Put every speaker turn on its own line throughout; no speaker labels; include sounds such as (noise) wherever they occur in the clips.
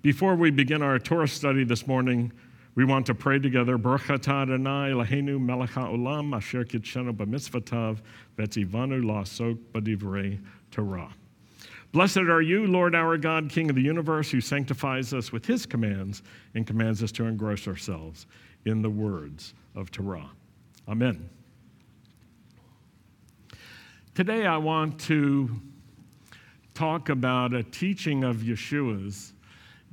Before we begin our Torah study this morning, we want to pray together. Blessed are you, Lord our God, King of the universe, who sanctifies us with his commands and commands us to engross ourselves in the words of Torah. Amen. Today I want to talk about a teaching of Yeshua's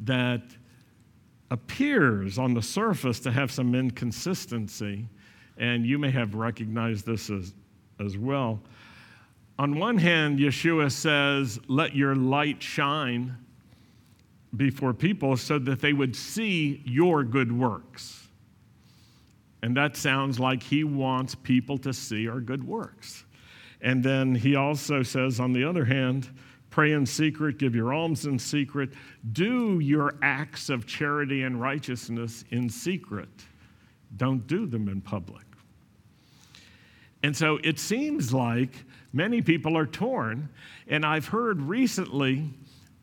that appears on the surface to have some inconsistency, and you may have recognized this as, as well. On one hand, Yeshua says, Let your light shine before people so that they would see your good works. And that sounds like he wants people to see our good works. And then he also says, on the other hand, pray in secret, give your alms in secret, do your acts of charity and righteousness in secret. Don't do them in public. And so it seems like many people are torn. And I've heard recently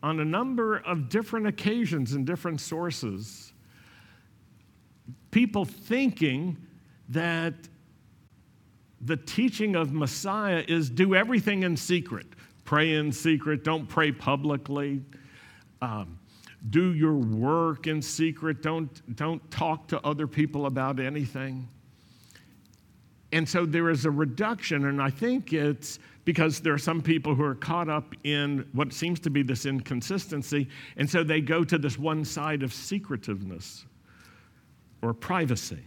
on a number of different occasions and different sources people thinking that the teaching of Messiah is do everything in secret. Pray in secret, don't pray publicly. Um, do your work in secret, don't, don't talk to other people about anything. And so there is a reduction, and I think it's because there are some people who are caught up in what seems to be this inconsistency, and so they go to this one side of secretiveness or privacy.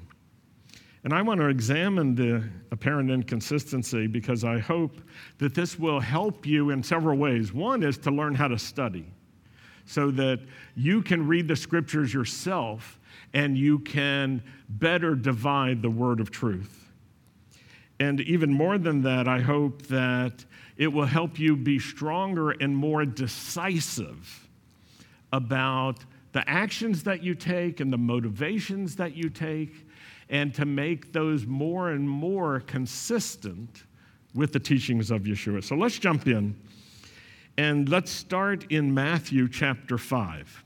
And I want to examine the apparent inconsistency because I hope that this will help you in several ways. One is to learn how to study so that you can read the scriptures yourself and you can better divide the word of truth. And even more than that, I hope that it will help you be stronger and more decisive about the actions that you take and the motivations that you take, and to make those more and more consistent with the teachings of Yeshua. So let's jump in and let's start in Matthew chapter 5.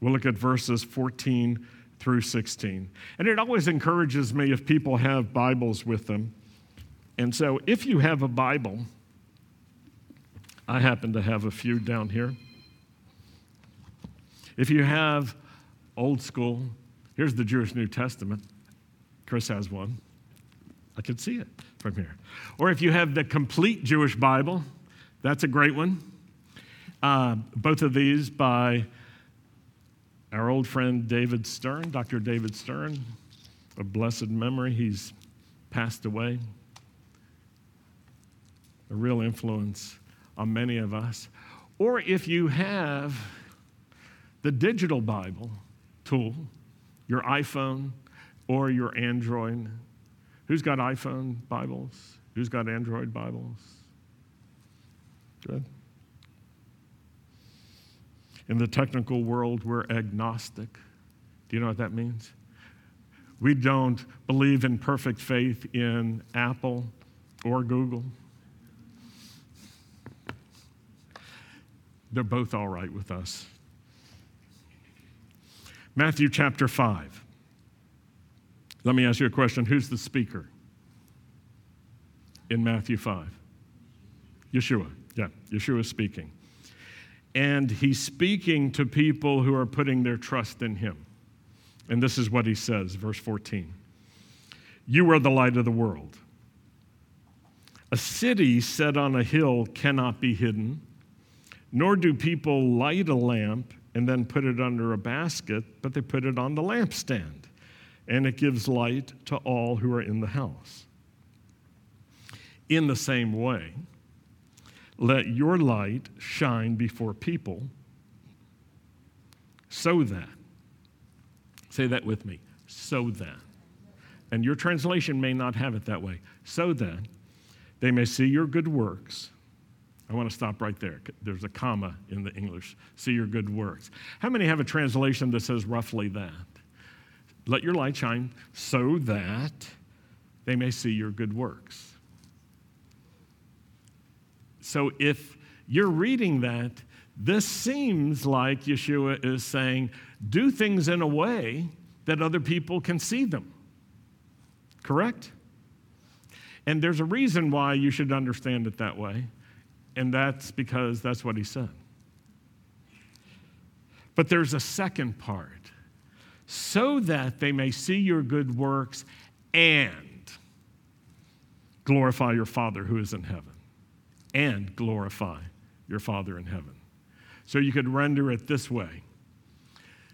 We'll look at verses 14 through 16. And it always encourages me if people have Bibles with them. And so if you have a Bible, I happen to have a few down here. If you have old school, here's the Jewish New Testament. Chris has one. I can see it from here. Or if you have the complete Jewish Bible, that's a great one. Uh, both of these by our old friend David Stern, Dr. David Stern, of blessed memory. He's passed away. A real influence on many of us. Or if you have the digital Bible tool, your iPhone or your Android. Who's got iPhone Bibles? Who's got Android Bibles? Good. In the technical world, we're agnostic. Do you know what that means? We don't believe in perfect faith in Apple or Google. They're both all right with us. Matthew chapter 5. Let me ask you a question Who's the speaker in Matthew 5? Yeshua. Yeah, Yeshua is speaking and he's speaking to people who are putting their trust in him. And this is what he says, verse 14 You are the light of the world. A city set on a hill cannot be hidden, nor do people light a lamp and then put it under a basket, but they put it on the lampstand, and it gives light to all who are in the house. In the same way, let your light shine before people so that, say that with me, so that. And your translation may not have it that way. So that they may see your good works. I want to stop right there. There's a comma in the English. See your good works. How many have a translation that says roughly that? Let your light shine so that they may see your good works. So if you're reading that, This seems like Yeshua is saying, do things in a way that other people can see them. Correct? And there's a reason why you should understand it that way, and that's because that's what he said. But there's a second part so that they may see your good works and glorify your Father who is in heaven. And glorify your Father in heaven. So you could render it this way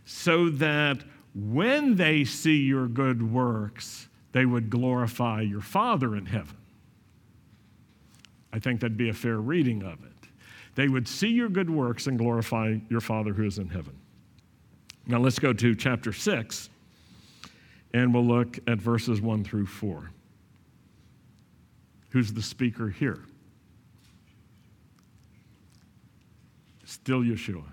so that when they see your good works, they would glorify your Father in heaven. I think that'd be a fair reading of it. They would see your good works and glorify your Father who is in heaven. Now let's go to chapter 6, and we'll look at verses 1 through 4. Who's the speaker here? Still Yeshua.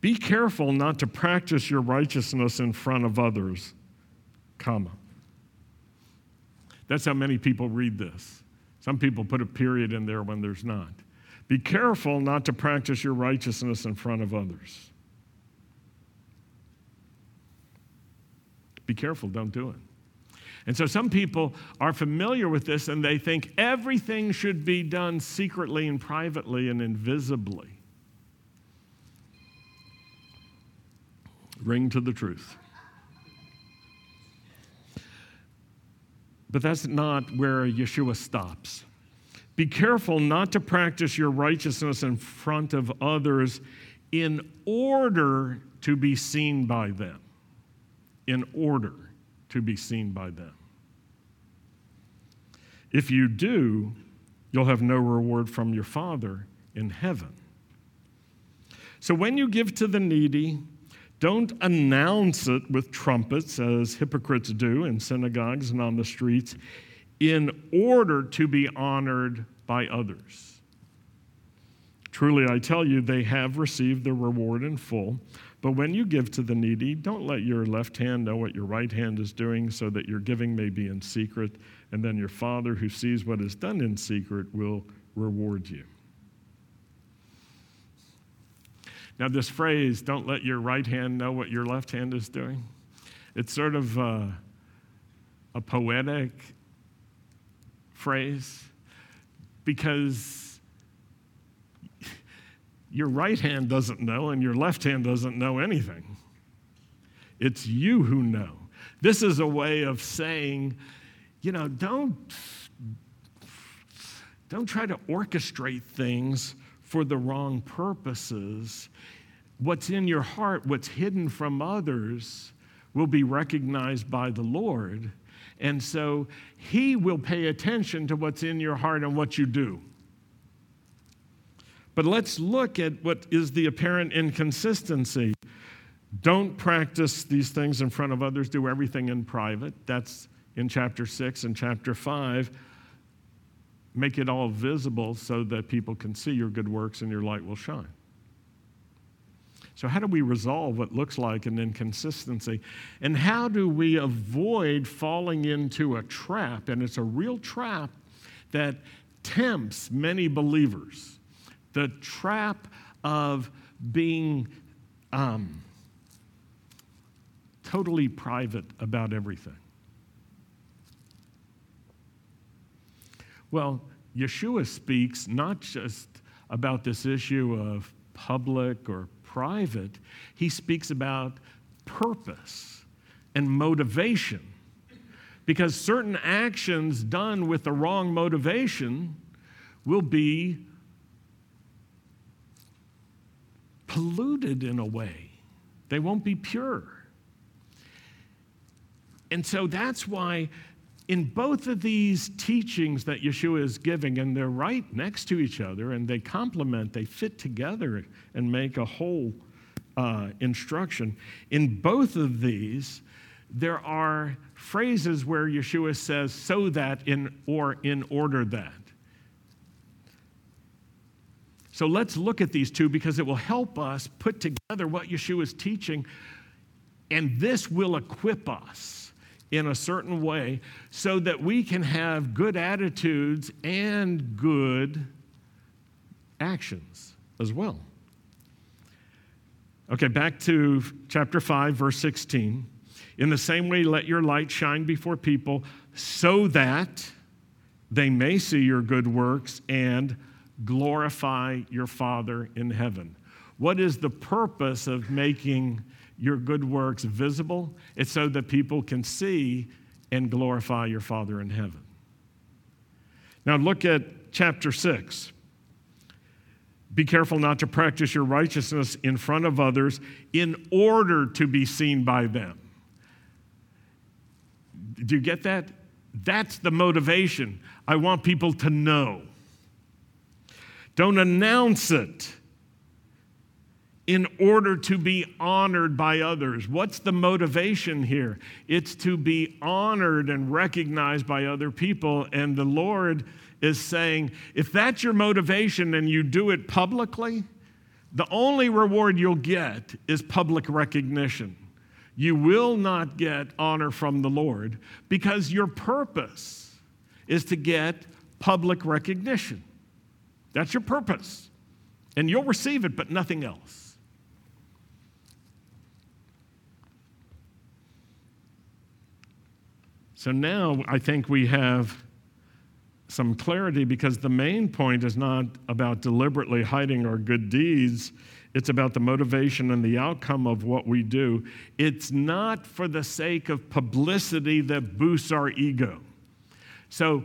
Be careful not to practice your righteousness in front of others, comma. That's how many people read this. Some people put a period in there when there's not. Be careful not to practice your righteousness in front of others. Be careful, don't do it. And so some people are familiar with this and they think everything should be done secretly and privately and invisibly. Ring to the truth. But that's not where Yeshua stops. Be careful not to practice your righteousness in front of others in order to be seen by them. In order to be seen by them. If you do, you'll have no reward from your Father in heaven. So when you give to the needy, don't announce it with trumpets as hypocrites do in synagogues and on the streets in order to be honored by others. Truly, I tell you, they have received their reward in full. But when you give to the needy, don't let your left hand know what your right hand is doing, so that your giving may be in secret, and then your Father who sees what is done in secret will reward you. Now, this phrase, don't let your right hand know what your left hand is doing, it's sort of uh, a poetic phrase because your right hand doesn't know and your left hand doesn't know anything. It's you who know. This is a way of saying, you know, don't, don't try to orchestrate things for the wrong purposes. What's in your heart, what's hidden from others, will be recognized by the Lord. And so He will pay attention to what's in your heart and what you do. But let's look at what is the apparent inconsistency. Don't practice these things in front of others, do everything in private. That's in chapter 6 and chapter 5 make it all visible so that people can see your good works and your light will shine. So, how do we resolve what looks like an inconsistency? And how do we avoid falling into a trap? And it's a real trap that tempts many believers the trap of being um, totally private about everything. Well, Yeshua speaks not just about this issue of public or private, he speaks about purpose and motivation. Because certain actions done with the wrong motivation will be polluted in a way, they won't be pure. And so that's why in both of these teachings that Yeshua is giving, and they're right next to each other, and they complement, they fit together and make a whole uh, instruction. In both of these, there are phrases where Yeshua says, so that in, or in order that. So let's look at these two because it will help us put together what Yeshua is teaching, and this will equip us in a certain way so that we can have good attitudes and good actions as well. Okay, back to chapter 5, verse 16. In the same way, let your light shine before people so that they may see your good works and glorify your Father in heaven. What is the purpose of making your good works visible? It's so that people can see and glorify your Father in heaven. Now, look at chapter 6. Be careful not to practice your righteousness in front of others in order to be seen by them. Do you get that? That's the motivation. I want people to know. Don't announce it in order to be honored by others. What's the motivation here? It's to be honored and recognized by other people. And the Lord is saying, if that's your motivation and you do it publicly, the only reward you'll get is public recognition. You will not get honor from the Lord because your purpose is to get public recognition. That's your purpose. And you'll receive it, but nothing else. So now I think we have some clarity because the main point is not about deliberately hiding our good deeds. It's about the motivation and the outcome of what we do. It's not for the sake of publicity that boosts our ego. So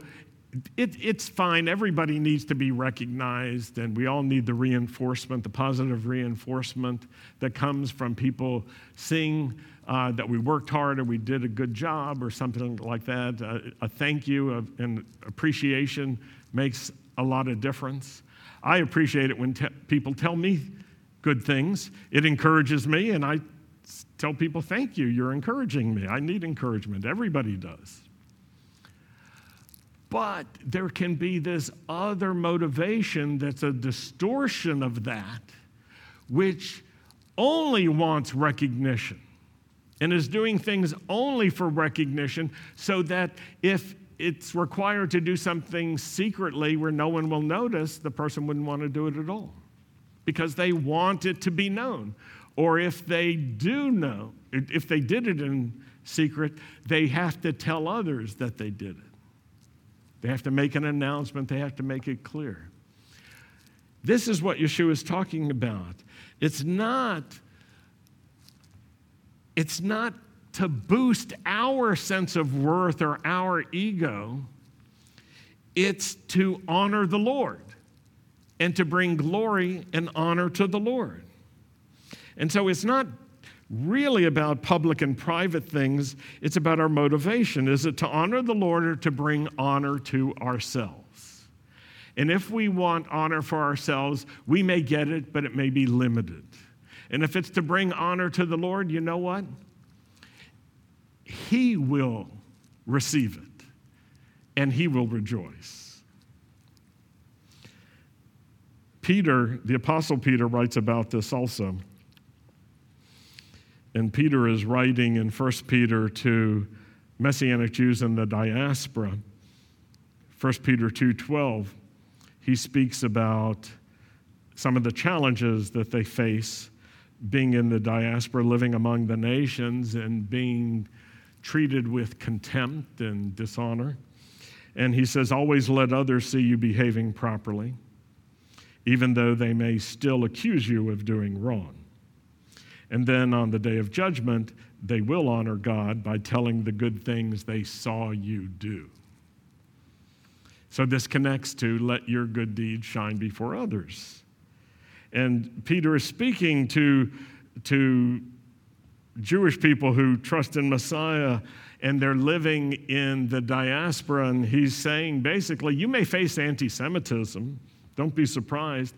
it, it's fine. Everybody needs to be recognized, and we all need the reinforcement, the positive reinforcement that comes from people seeing uh, that we worked hard or we did a good job or something like that. Uh, a thank you and appreciation makes a lot of difference. I appreciate it when te- people tell me good things. It encourages me, and I tell people, thank you, you're encouraging me. I need encouragement. Everybody does. But there can be this other motivation that's a distortion of that, which only wants recognition and is doing things only for recognition so that if it's required to do something secretly where no one will notice, the person wouldn't want to do it at all because they want it to be known. Or if they do know, if they did it in secret, they have to tell others that they did it. They have to make an announcement, they have to make it clear. This is what Yeshua is talking about. It's not it's not to boost our sense of worth or our ego, it's to honor the Lord and to bring glory and honor to the Lord. And so it's not really about public and private things, it's about our motivation. Is it to honor the Lord or to bring honor to ourselves? And if we want honor for ourselves, we may get it, but it may be limited. And if it's to bring honor to the Lord, you know what? He will receive it and he will rejoice. Peter, the Apostle Peter, writes about this also. And Peter is writing in 1 Peter to Messianic Jews in the diaspora. 1 Peter 2:12, he speaks about some of the challenges that they face being in the diaspora, living among the nations, and being treated with contempt and dishonor. And he says, Always let others see you behaving properly, even though they may still accuse you of doing wrong. And then on the day of judgment, they will honor God by telling the good things they saw you do. So this connects to let your good deeds shine before others. And Peter is speaking to, to Jewish people who trust in Messiah and they're living in the diaspora. And he's saying basically, you may face anti Semitism, don't be surprised.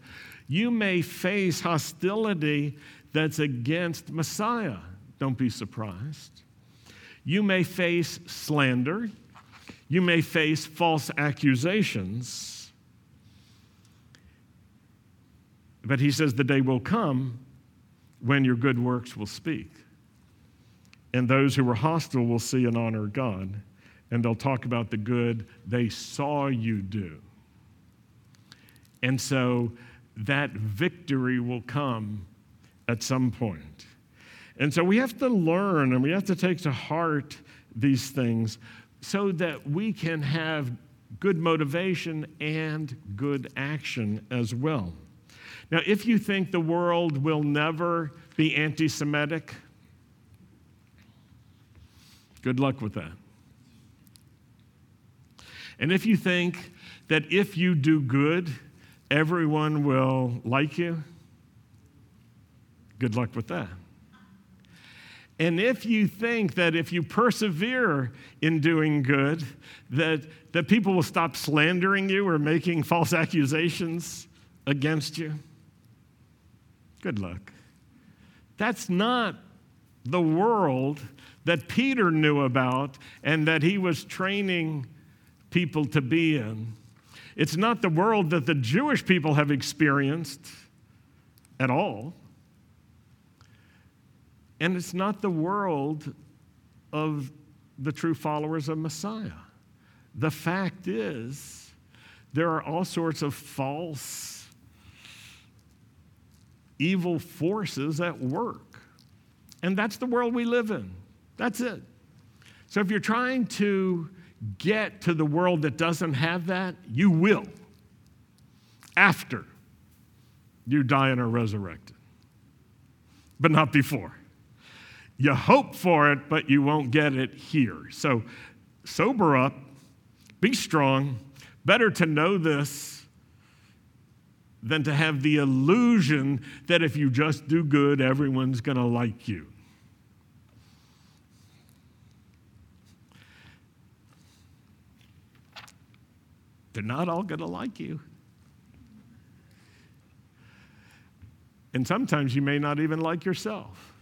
You may face hostility that's against Messiah, don't be surprised. You may face slander, you may face false accusations. But he says the day will come when your good works will speak. And those who are hostile will see and honor God, and they'll talk about the good they saw you do. And so that victory will come at some point. And so we have to learn and we have to take to heart these things so that we can have good motivation and good action as well. Now, if you think the world will never be anti Semitic, good luck with that. And if you think that if you do good, everyone will like you, good luck with that. And if you think that if you persevere in doing good, that, that people will stop slandering you or making false (laughs) accusations against you, good luck. That's not the world that Peter knew about and that he was training people to be in. It's not the world that the Jewish people have experienced at all. And it's not the world of the true followers of Messiah. The fact is, there are all sorts of false, evil forces at work. And that's the world we live in. That's it. So if you're trying to get to the world that doesn't have that, you will after you die and are resurrected, but not before. You hope for it, but you won't get it here. So sober up, be strong. Better to know this than to have the illusion that if you just do good, everyone's going to like you. They're not all going to like you. And sometimes you may not even like yourself.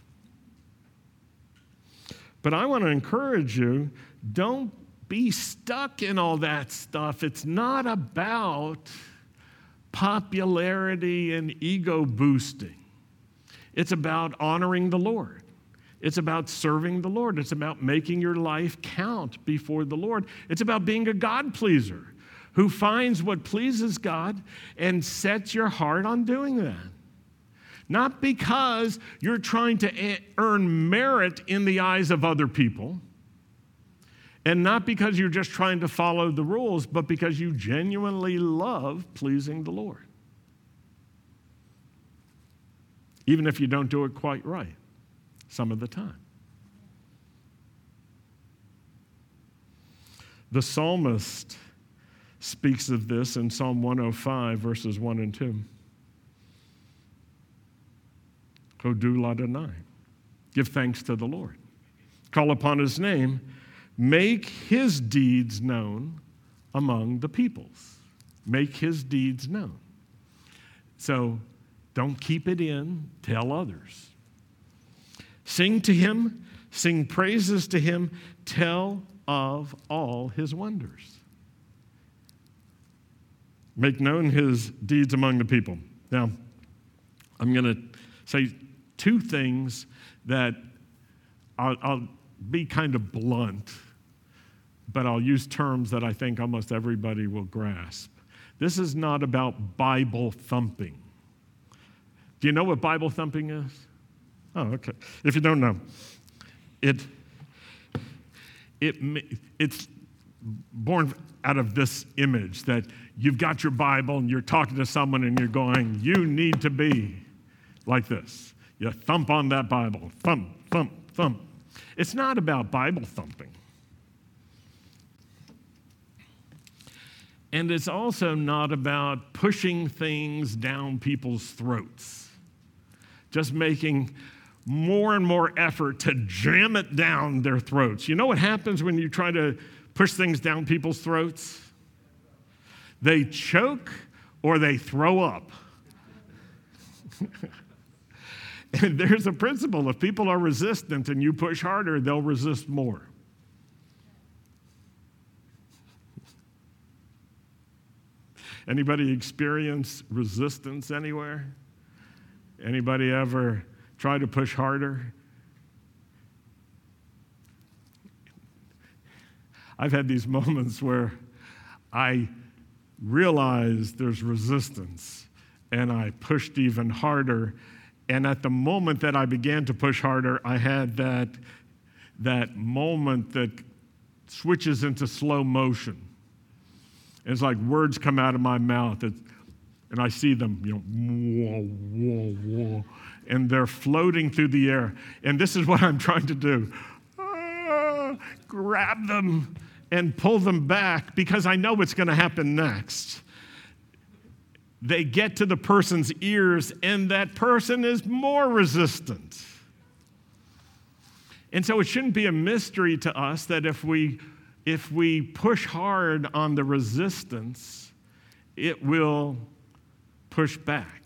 But I want to encourage you don't be stuck in all that stuff. It's not about popularity and ego boosting, it's about honoring the Lord. It's about serving the Lord. It's about making your life count before the Lord. It's about being a God pleaser who finds what pleases God and sets your heart on doing that. Not because you're trying to earn merit in the eyes of other people, and not because you're just trying to follow the rules, but because you genuinely love pleasing the Lord. Even if you don't do it quite right some of the time. The psalmist speaks of this in Psalm 105, verses 1 and 2. Hodul Adonai. Give thanks to the Lord. Call upon his name. Make his deeds known among the peoples. Make his deeds known. So don't keep it in, tell others. Sing to him, sing praises to him, tell of all his wonders. Make known his deeds among the people. Now, I'm going to say two things that I'll, I'll be kind of blunt, but I'll use terms that I think almost everybody will grasp. This is not about Bible thumping. Do you know what Bible thumping is? Oh, okay. If you don't know, it, it, it's born out of this image that you've got your Bible and you're talking to someone and you're going, You need to be like this. You thump on that Bible, thump, thump, thump. It's not about Bible thumping. And it's also not about pushing things down people's throats, just making more and more effort to jam it down their throats. You know what happens when you try to push things down people's throats? They choke or they throw up. (laughs) And (laughs) there's a principle if people are resistant and you push harder, they'll resist more. Anybody experience resistance anywhere? Anybody ever try to push harder? I've had these (laughs) moments where I realized there's resistance and I pushed even harder And at the moment that I began to push harder, I had that, that moment that switches into slow motion. It's like words come out of my mouth, and I see them, you know, whoa, whoa, whoa, and they're floating through the air. And this is what I'm trying to do ah, grab them and pull them back because I know what's going to happen next they get to the person's ears, and that person is more resistant. And so it shouldn't be a mystery to us that if we, if we push hard on the resistance, it will push back.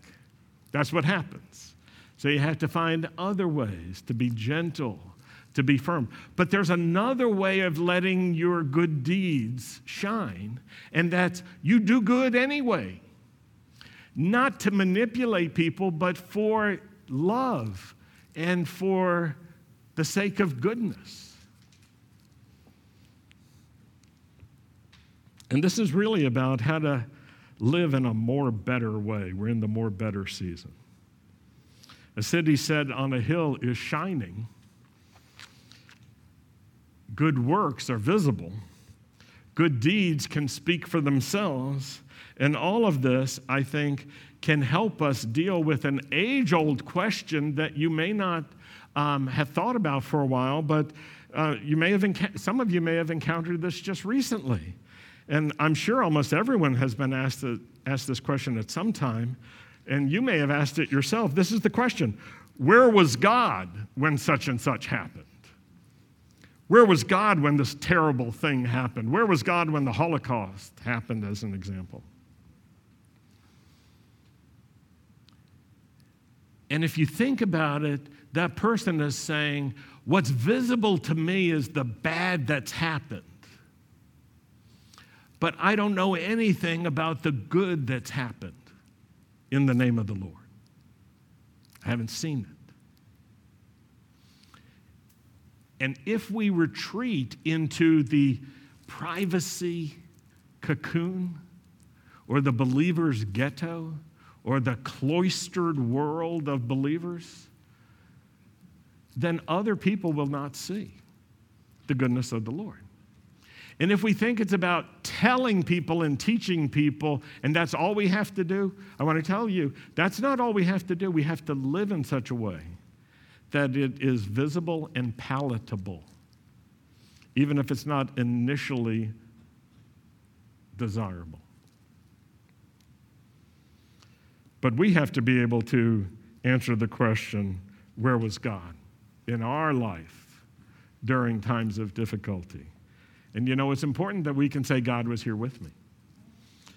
That's what happens. So you have to find other ways to be gentle, to be firm. But there's another way of letting your good deeds shine, and that's you do good anyway not to manipulate people, but for love and for the sake of goodness. And this is really about how to live in a more better way. We're in the more better season. A city set on a hill is shining. Good works are visible. Good deeds can speak for themselves. And all of this, I think, can help us deal with an age old question that you may not um, have thought about for a while, but uh, you may have some of you may have encountered this just recently. And I'm sure almost everyone has been asked, to, asked this question at some time, and you may have asked it yourself. This is the question Where was God when such and such happened? Where was God when this terrible thing happened? Where was God when the Holocaust happened, as an example? And if you think about it, that person is saying, What's visible to me is the bad that's happened. But I don't know anything about the good that's happened in the name of the Lord. I haven't seen it. And if we retreat into the privacy cocoon or the believer's ghetto, or the cloistered world of believers, then other people will not see the goodness of the Lord. And if we think it's about telling people and teaching people, and that's all we have to do, I want to tell you that's not all we have to do. We have to live in such a way that it is visible and palatable, even if it's not initially desirable. But we have to be able to answer the question where was God in our life during times of difficulty? And you know, it's important that we can say, God was here with me.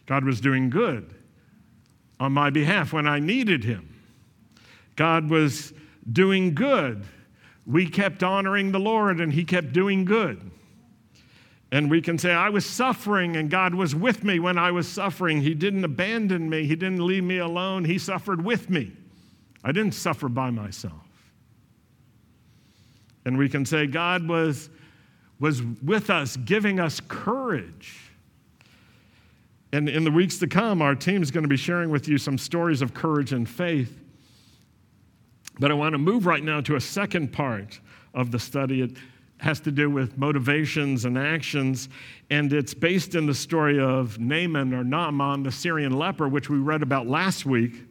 God was doing good on my behalf when I needed Him. God was doing good. We kept honoring the Lord and He kept doing good. And we can say, I was suffering and God was with me when I was suffering. He didn't abandon me, He didn't leave me alone. He suffered with me. I didn't suffer by myself. And we can say, God was, was with us, giving us courage. And in the weeks to come, our team is going to be sharing with you some stories of courage and faith. But I want to move right now to a second part of the study. It, has to do with motivations and actions, and it's based in the story of Naaman or Naaman, the Syrian leper, which we read about last week.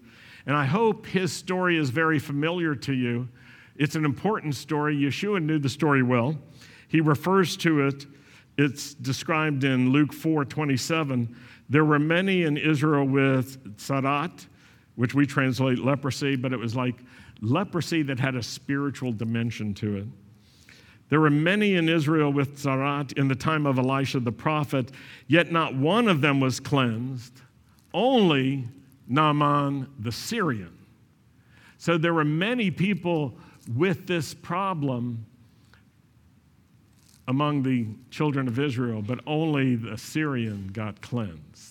And I hope his story is very familiar to you. It's an important story. Yeshua knew the story well. He refers to it. It's described in Luke 4 27. There were many in Israel with tzara'at, which we translate leprosy, but it was like leprosy that had a spiritual dimension to it. There were many in Israel with tzara'at in the time of Elisha the prophet, yet not one of them was cleansed, only Naaman the Syrian. So there were many people with this problem among the children of Israel, but only the Syrian got cleansed.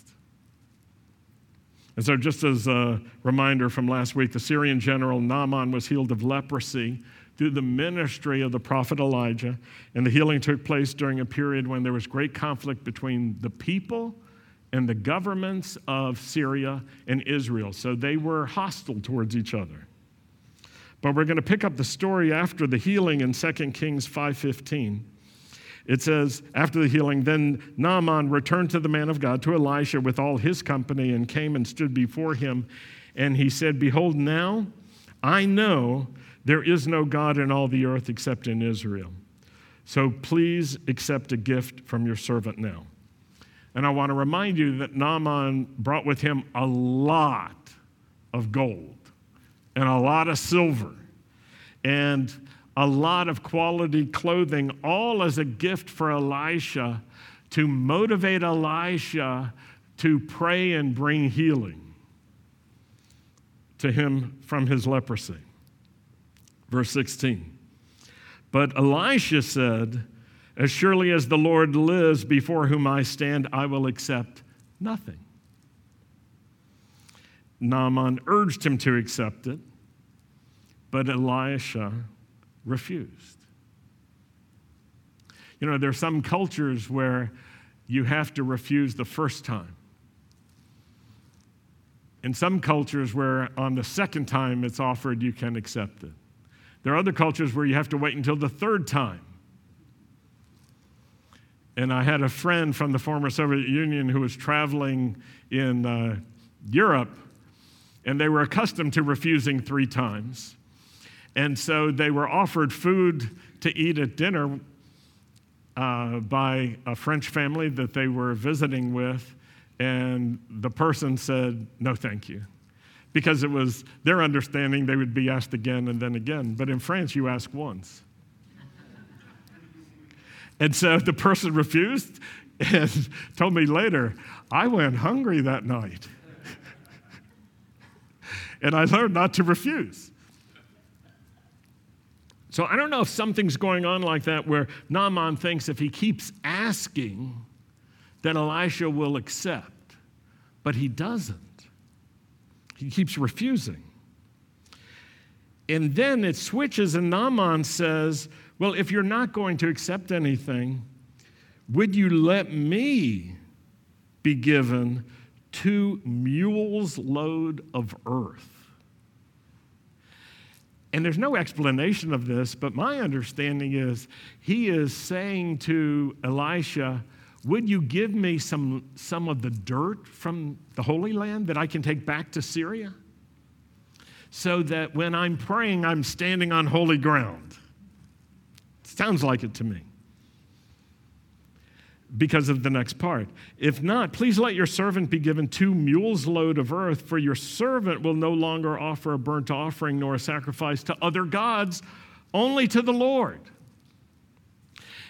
And so, just as a reminder from last week, the Syrian general Naaman was healed of leprosy through the ministry of the prophet Elijah. And the healing took place during a period when there was great conflict between the people and the governments of Syria and Israel. So they were hostile towards each other. But we're going to pick up the story after the healing in 2 Kings 5:15. It says, after the healing, then Naaman returned to the man of God, to Elisha, with all his company, and came and stood before him. And he said, Behold, now I know there is no God in all the earth except in Israel. So please accept a gift from your servant now. And I want to remind you that Naaman brought with him a lot of gold and a lot of silver and a lot of quality clothing, all as a gift for Elisha to motivate Elisha to pray and bring healing to him from his leprosy. Verse 16. But Elisha said, As surely as the Lord lives before whom I stand, I will accept nothing. Naaman urged him to accept it, but Elisha refused. You know, there are some cultures where you have to refuse the first time. In some cultures where on the second time it's offered, you can accept it. There are other cultures where you have to wait until the third time. And I had a friend from the former Soviet Union who was traveling in uh, Europe, and they were accustomed to refusing three times. And so they were offered food to eat at dinner uh, by a French family that they were visiting with, and the person said, No, thank you because it was their understanding they would be asked again and then again. But in France, you ask once. and so the person refused and (laughs) told me later, I went hungry that night. (laughs) and I learned not to refuse. So I don't know if something's going on like that where Naaman thinks if he keeps asking, then Elisha will accept. But he doesn't. He keeps refusing. And then it switches, and Naaman says, Well, if you're not going to accept anything, would you let me be given two mules' load of earth? And there's no explanation of this, but my understanding is he is saying to Elisha, would you give me some, some of the dirt from the Holy Land that I can take back to Syria? So that when I'm praying, I'm standing on holy ground. Sounds like it to me. Because of the next part. If not, please let your servant be given two mules' load of earth, for your servant will no longer offer a burnt offering nor a sacrifice to other gods, only to the Lord.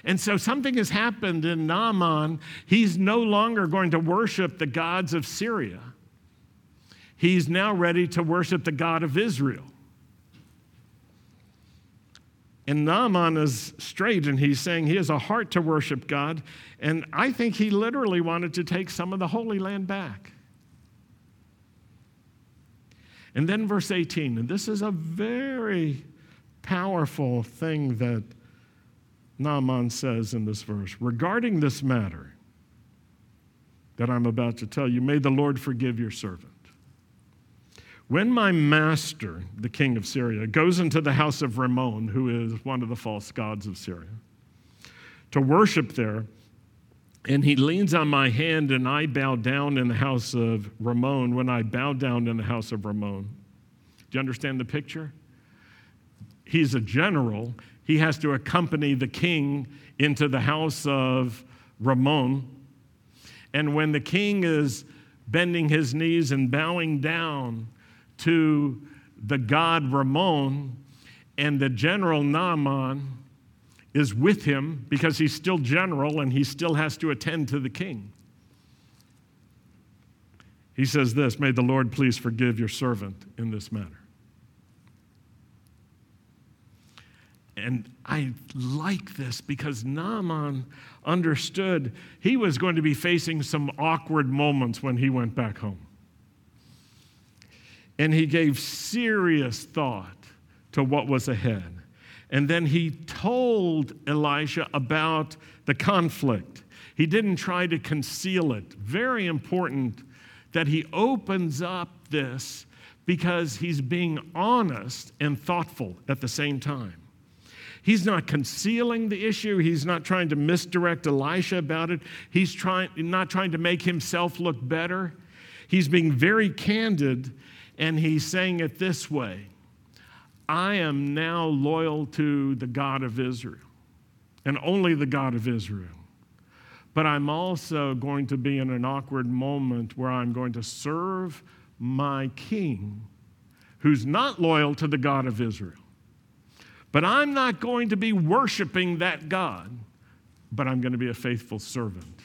And so something has happened in Naaman. He's no longer going to worship the gods of Syria, he's now ready to worship the God of Israel. And Naaman is straight and he's saying he has a heart to worship God. And I think he literally wanted to take some of the Holy Land back. And then verse 18, and this is a very powerful thing that Naaman says in this verse regarding this matter that I'm about to tell you, may the Lord forgive your servant. When my master, the king of Syria, goes into the house of Ramon, who is one of the false gods of Syria, to worship there, and he leans on my hand, and I bow down in the house of Ramon. When I bow down in the house of Ramon, do you understand the picture? He's a general, he has to accompany the king into the house of Ramon. And when the king is bending his knees and bowing down to the god Ramon, and the general Naaman is with him because he's still general and he still has to attend to the king. He says this May the Lord please forgive your servant in this matter. And I like this because Naaman understood he was going to be facing some awkward moments when he went back home. And he gave serious thought to what was ahead. And then he told Elijah about the conflict. He didn't try to conceal it. Very important that he opens up this because he's being honest and thoughtful at the same time. He's not concealing the issue. He's not trying to misdirect Elisha about it. He's trying, not trying to make himself look better. He's being very candid and he's saying it this way I am now loyal to the God of Israel and only the God of Israel. But I'm also going to be in an awkward moment where I'm going to serve my king who's not loyal to the God of Israel. But I'm not going to be worshiping that God, but I'm going to be a faithful servant.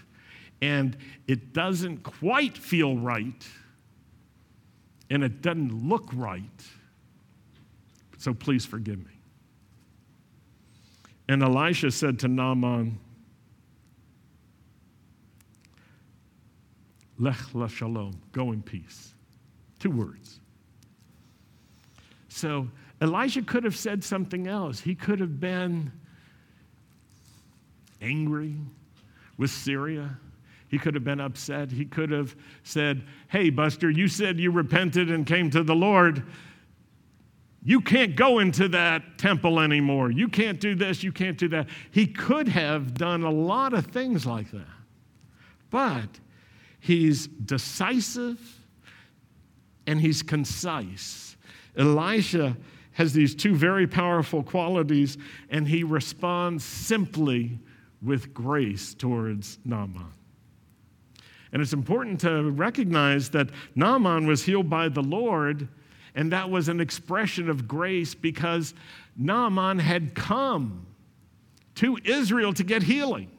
And it doesn't quite feel right, and it doesn't look right. So please forgive me. And Elisha said to Naaman, Lech la shalom, go in peace. Two words. So Elijah could have said something else. He could have been angry with Syria. He could have been upset. He could have said, Hey, Buster, you said you repented and came to the Lord. You can't go into that temple anymore. You can't do this. You can't do that. He could have done a lot of things like that. But he's decisive and he's concise. Elisha has these two very powerful qualities, and he responds simply with grace towards Naaman. And it's important to recognize that Naaman was healed by the Lord, and that was an expression of grace because Naaman had come to Israel to get healing.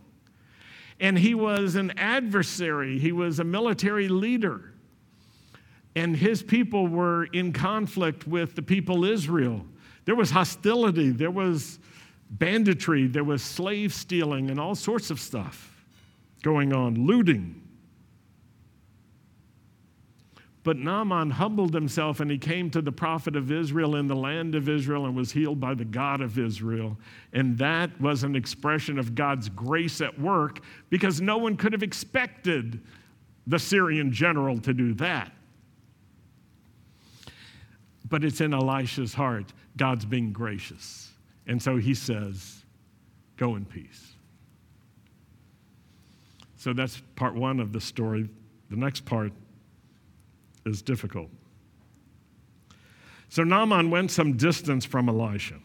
And he was an adversary, he was a military leader and his people were in conflict with the people Israel. There was hostility, there was banditry, there was slave stealing, and all sorts of stuff going on, looting. But Naaman humbled himself and he came to the prophet of Israel in the land of Israel and was healed by the God of Israel. And that was an expression of God's grace at work because no one could have expected the Syrian general to do that but it's in Elisha's heart. God's being gracious. And so he says, Go in peace. So that's part one of the story. The next part is difficult. So Naaman went some distance from Elisha.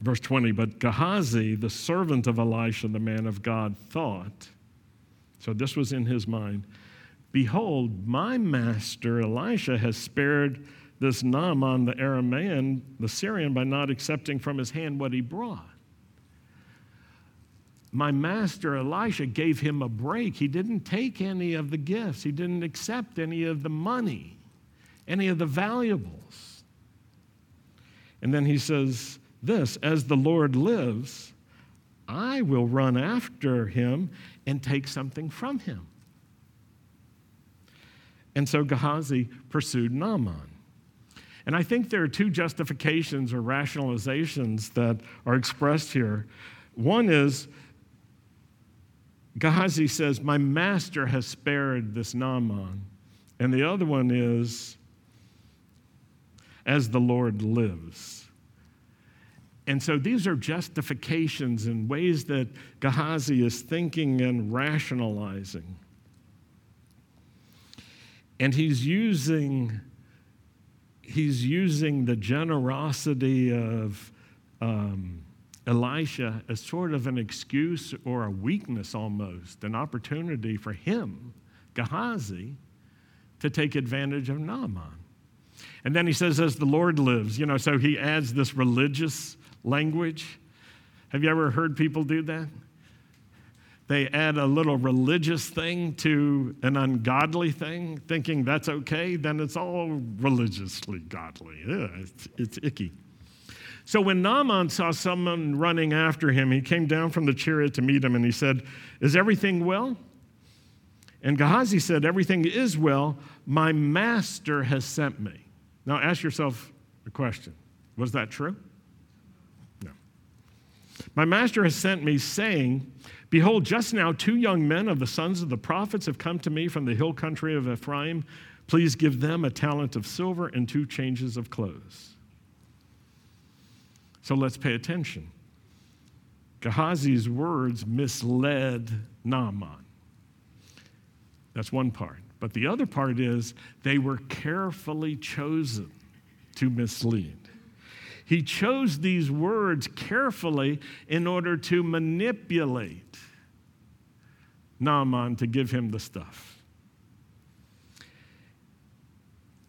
Verse 20, but Gehazi, the servant of Elisha, the man of God, thought, so this was in his mind, Behold, my master Elisha has spared this Naaman, the Aramaean, the Syrian, by not accepting from his hand what he brought. My master Elisha gave him a break. He didn't take any of the gifts, he didn't accept any of the money, any of the valuables. And then he says this As the Lord lives, I will run after him and take something from him. And so Gehazi pursued Naaman. And I think there are two justifications or rationalizations that are expressed here. One is Gehazi says, My master has spared this Naaman. And the other one is, As the Lord lives. And so these are justifications in ways that Gehazi is thinking and rationalizing. And he's using he's using the generosity of um, Elisha as sort of an excuse or a weakness almost, an opportunity for him, Gehazi, to take advantage of Naaman. And then he says, as the Lord lives, you know, so he adds this religious language. Have you ever heard people do that? They add a little religious thing to an ungodly thing, thinking that's okay, then it's all religiously godly. It's, it's icky. So when Naaman saw someone running after him, he came down from the chariot to meet him and he said, Is everything well? And Gehazi said, Everything is well. My master has sent me. Now ask yourself a question Was that true? No. My master has sent me, saying, Behold, just now two young men of the sons of the prophets have come to me from the hill country of Ephraim. Please give them a talent of silver and two changes of clothes. So let's pay attention. Gehazi's words misled Naaman. That's one part. But the other part is they were carefully chosen to mislead. He chose these words carefully in order to manipulate Naaman to give him the stuff.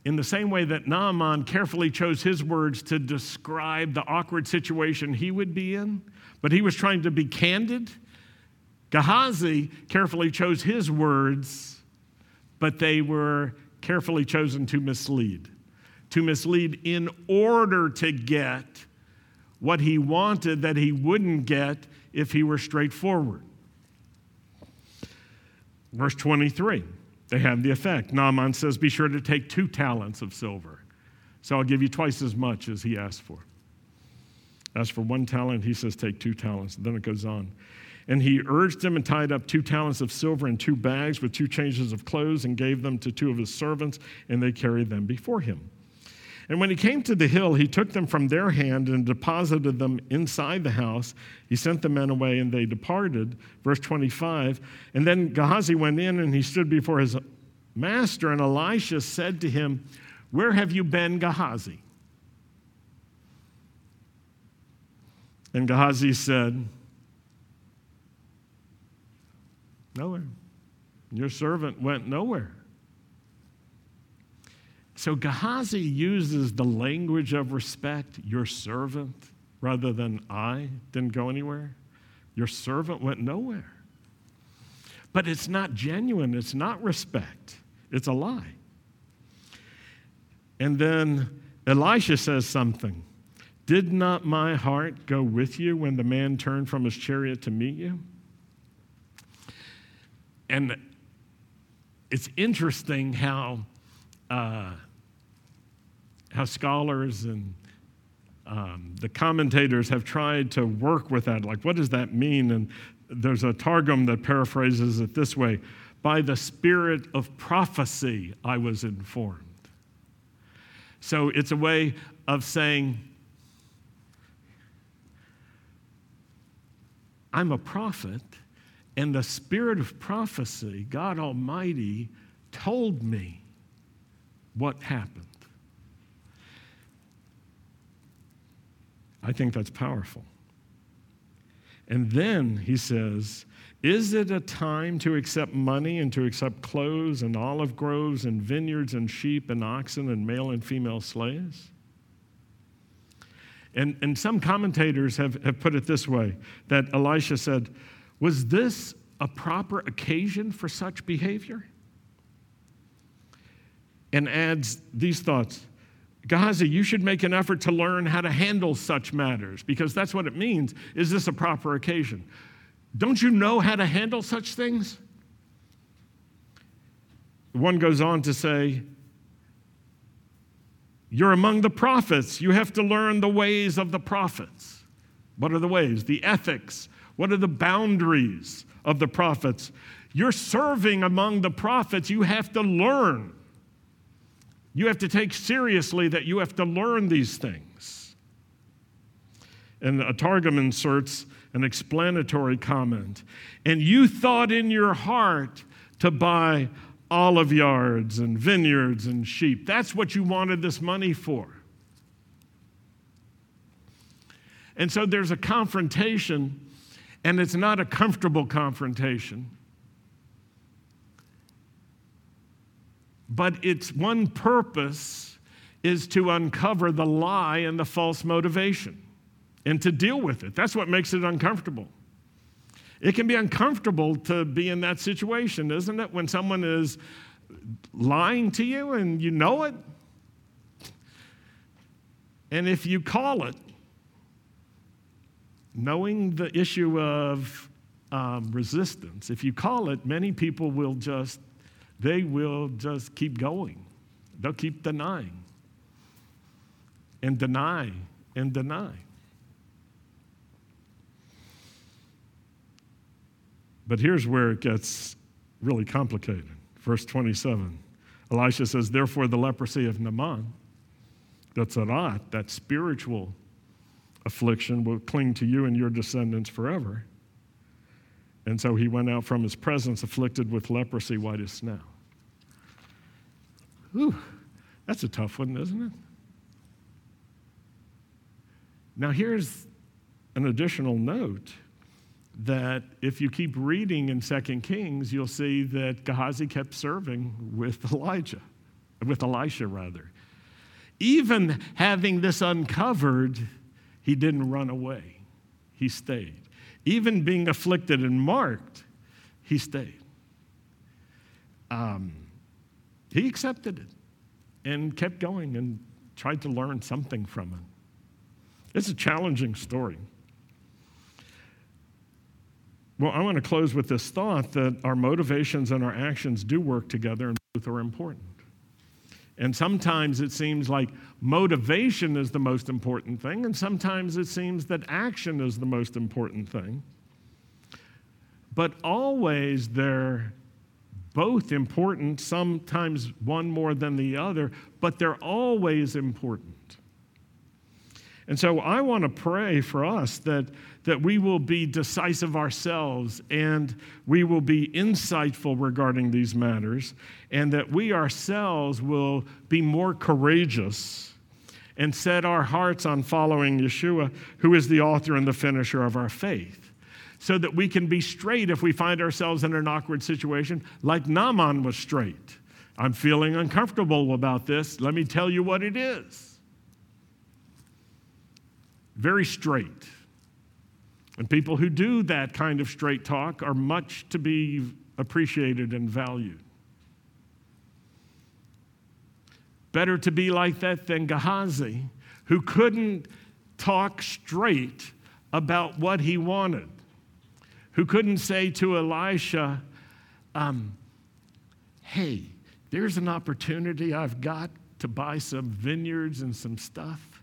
In the same way that Naaman carefully chose his words to describe the awkward situation he would be in, but he was trying to be candid, Gehazi carefully chose his words, but they were carefully chosen to mislead. To mislead in order to get what he wanted that he wouldn't get if he were straightforward. Verse 23, they have the effect. Naaman says, Be sure to take two talents of silver. So I'll give you twice as much as he asked for. As for one talent, he says, Take two talents. And then it goes on. And he urged him and tied up two talents of silver in two bags with two changes of clothes and gave them to two of his servants, and they carried them before him. And when he came to the hill, he took them from their hand and deposited them inside the house. He sent the men away, and they departed. Verse 25. And then Gehazi went in, and he stood before his master, and Elisha said to him, Where have you been, Gehazi? And Gehazi said, Nowhere. Your servant went nowhere. So Gehazi uses the language of respect, your servant, rather than I didn't go anywhere. Your servant went nowhere. But it's not genuine, it's not respect, it's a lie. And then Elisha says something Did not my heart go with you when the man turned from his chariot to meet you? And it's interesting how. Uh, how scholars and um, the commentators have tried to work with that. Like, what does that mean? And there's a Targum that paraphrases it this way By the spirit of prophecy, I was informed. So it's a way of saying, I'm a prophet, and the spirit of prophecy, God Almighty, told me what happened. I think that's powerful. And then he says, Is it a time to accept money and to accept clothes and olive groves and vineyards and sheep and oxen and male and female slaves? And, and some commentators have, have put it this way that Elisha said, Was this a proper occasion for such behavior? And adds these thoughts Gehazi, you should make an effort to learn how to handle such matters because that's what it means. Is this a proper occasion? Don't you know how to handle such things? One goes on to say, You're among the prophets. You have to learn the ways of the prophets. What are the ways? The ethics. What are the boundaries of the prophets? You're serving among the prophets. You have to learn you have to take seriously that you have to learn these things. And a Targum inserts an explanatory comment. And you thought in your heart to buy olive yards and vineyards and sheep. That's what you wanted this money for. And so there's a confrontation, and it's not a comfortable confrontation. But its one purpose is to uncover the lie and the false motivation and to deal with it. That's what makes it uncomfortable. It can be uncomfortable to be in that situation, isn't it? When someone is lying to you and you know it. And if you call it, knowing the issue of um, resistance, if you call it, many people will just they will just keep going. They'll keep denying and deny and deny. But here's where it gets really complicated. Verse 27 Elisha says, Therefore, the leprosy of Naaman, that's tzara'at, that spiritual affliction, will cling to you and your descendants forever. And so he went out from his presence afflicted with leprosy white as snow. Whew, that's a tough one, isn't it? Now, here's an additional note that if you keep reading in 2 Kings, you'll see that Gehazi kept serving with Elijah, with Elisha, rather. Even having this uncovered, he didn't run away, he stayed. Even being afflicted and marked, he stayed. Um, he accepted it and kept going and tried to learn something from it. It's a challenging story. Well, I want to close with this thought that our motivations and our actions do work together and both are important. And sometimes it seems like motivation is the most important thing, and sometimes it seems that action is the most important thing. But always they're both important, sometimes one more than the other, but they're always important. And so I want to pray for us that that we will be decisive ourselves and we will be insightful regarding these matters, and that we ourselves will be more courageous and set our hearts on following Yeshua, who is the author and the finisher of our faith, so that we can be straight if we find ourselves in an awkward situation, like Naaman was straight. I'm feeling uncomfortable about this. Let me tell you what it is. Very straight. And people who do that kind of straight talk are much to be appreciated and valued. Better to be like that than Gehazi, who couldn't talk straight about what he wanted, who couldn't say to Elisha, um, Hey, there's an opportunity I've got to buy some vineyards and some stuff.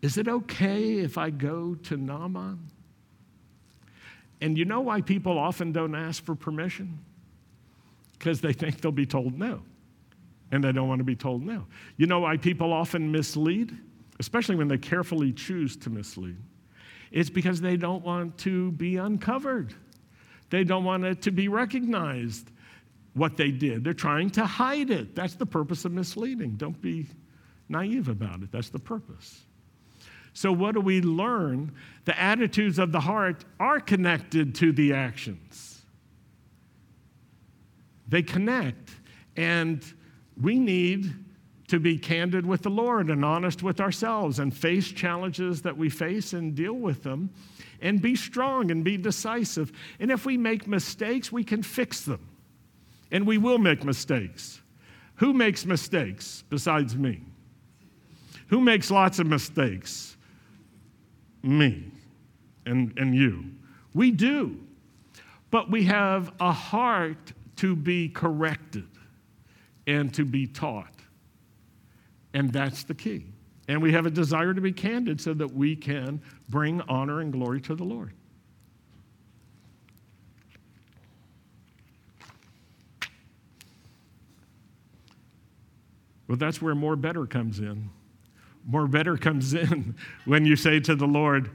Is it okay if I go to Naaman? And you know why people often don't ask for permission? Because they think they'll be told no. And they don't want to be told no. You know why people often mislead? Especially when they carefully choose to mislead. It's because they don't want to be uncovered. They don't want it to be recognized what they did. They're trying to hide it. That's the purpose of misleading. Don't be naive about it. That's the purpose. So, what do we learn? The attitudes of the heart are connected to the actions, they connect. And we need to be candid with the Lord and honest with ourselves and face challenges that we face and deal with them and be strong and be decisive. And if we make mistakes, we can fix them. And we will make mistakes. Who makes mistakes besides me? Who makes lots of mistakes? me and, and you. We do. But we have a heart to be corrected and to be taught. And that's the key. And we have a desire to be candid so that we can bring honor and glory to the Lord. Well, that's where more better comes in more better (laughs) comes in when you say to the Lord,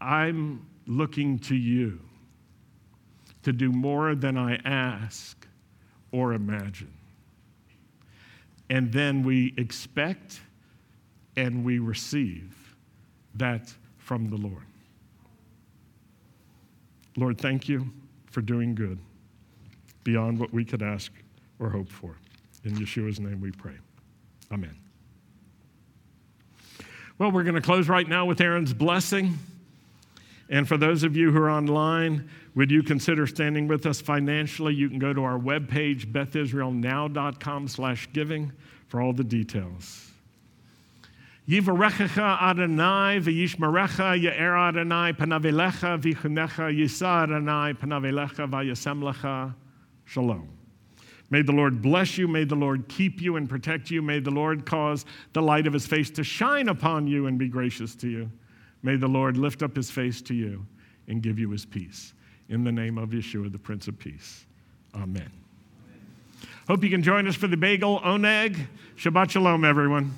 I'm looking to you to do more than I ask or imagine. And then we expect and we receive that from the Lord. Lord, thank you for doing good beyond what we could ask or hope for. In Yeshua's name we pray. Amen. Well, we're going to close right now with Aaron's blessing. And for those of you who are online, would you consider standing with us financially? You can go to our webpage, bethisraelnow.com slash giving for all the details. Yivarechecha Adonai v'yishmerecha ye'er Adonai panavelecha v'chunecha yisa Adonai panavelecha v'yasemlecha shalom. May the Lord bless you. May the Lord keep you and protect you. May the Lord cause the light of his face to shine upon you and be gracious to you. May the Lord lift up his face to you and give you his peace. In the name of Yeshua, the Prince of Peace. Amen. Hope you can join us for the bagel oneg. Shabbat shalom, everyone.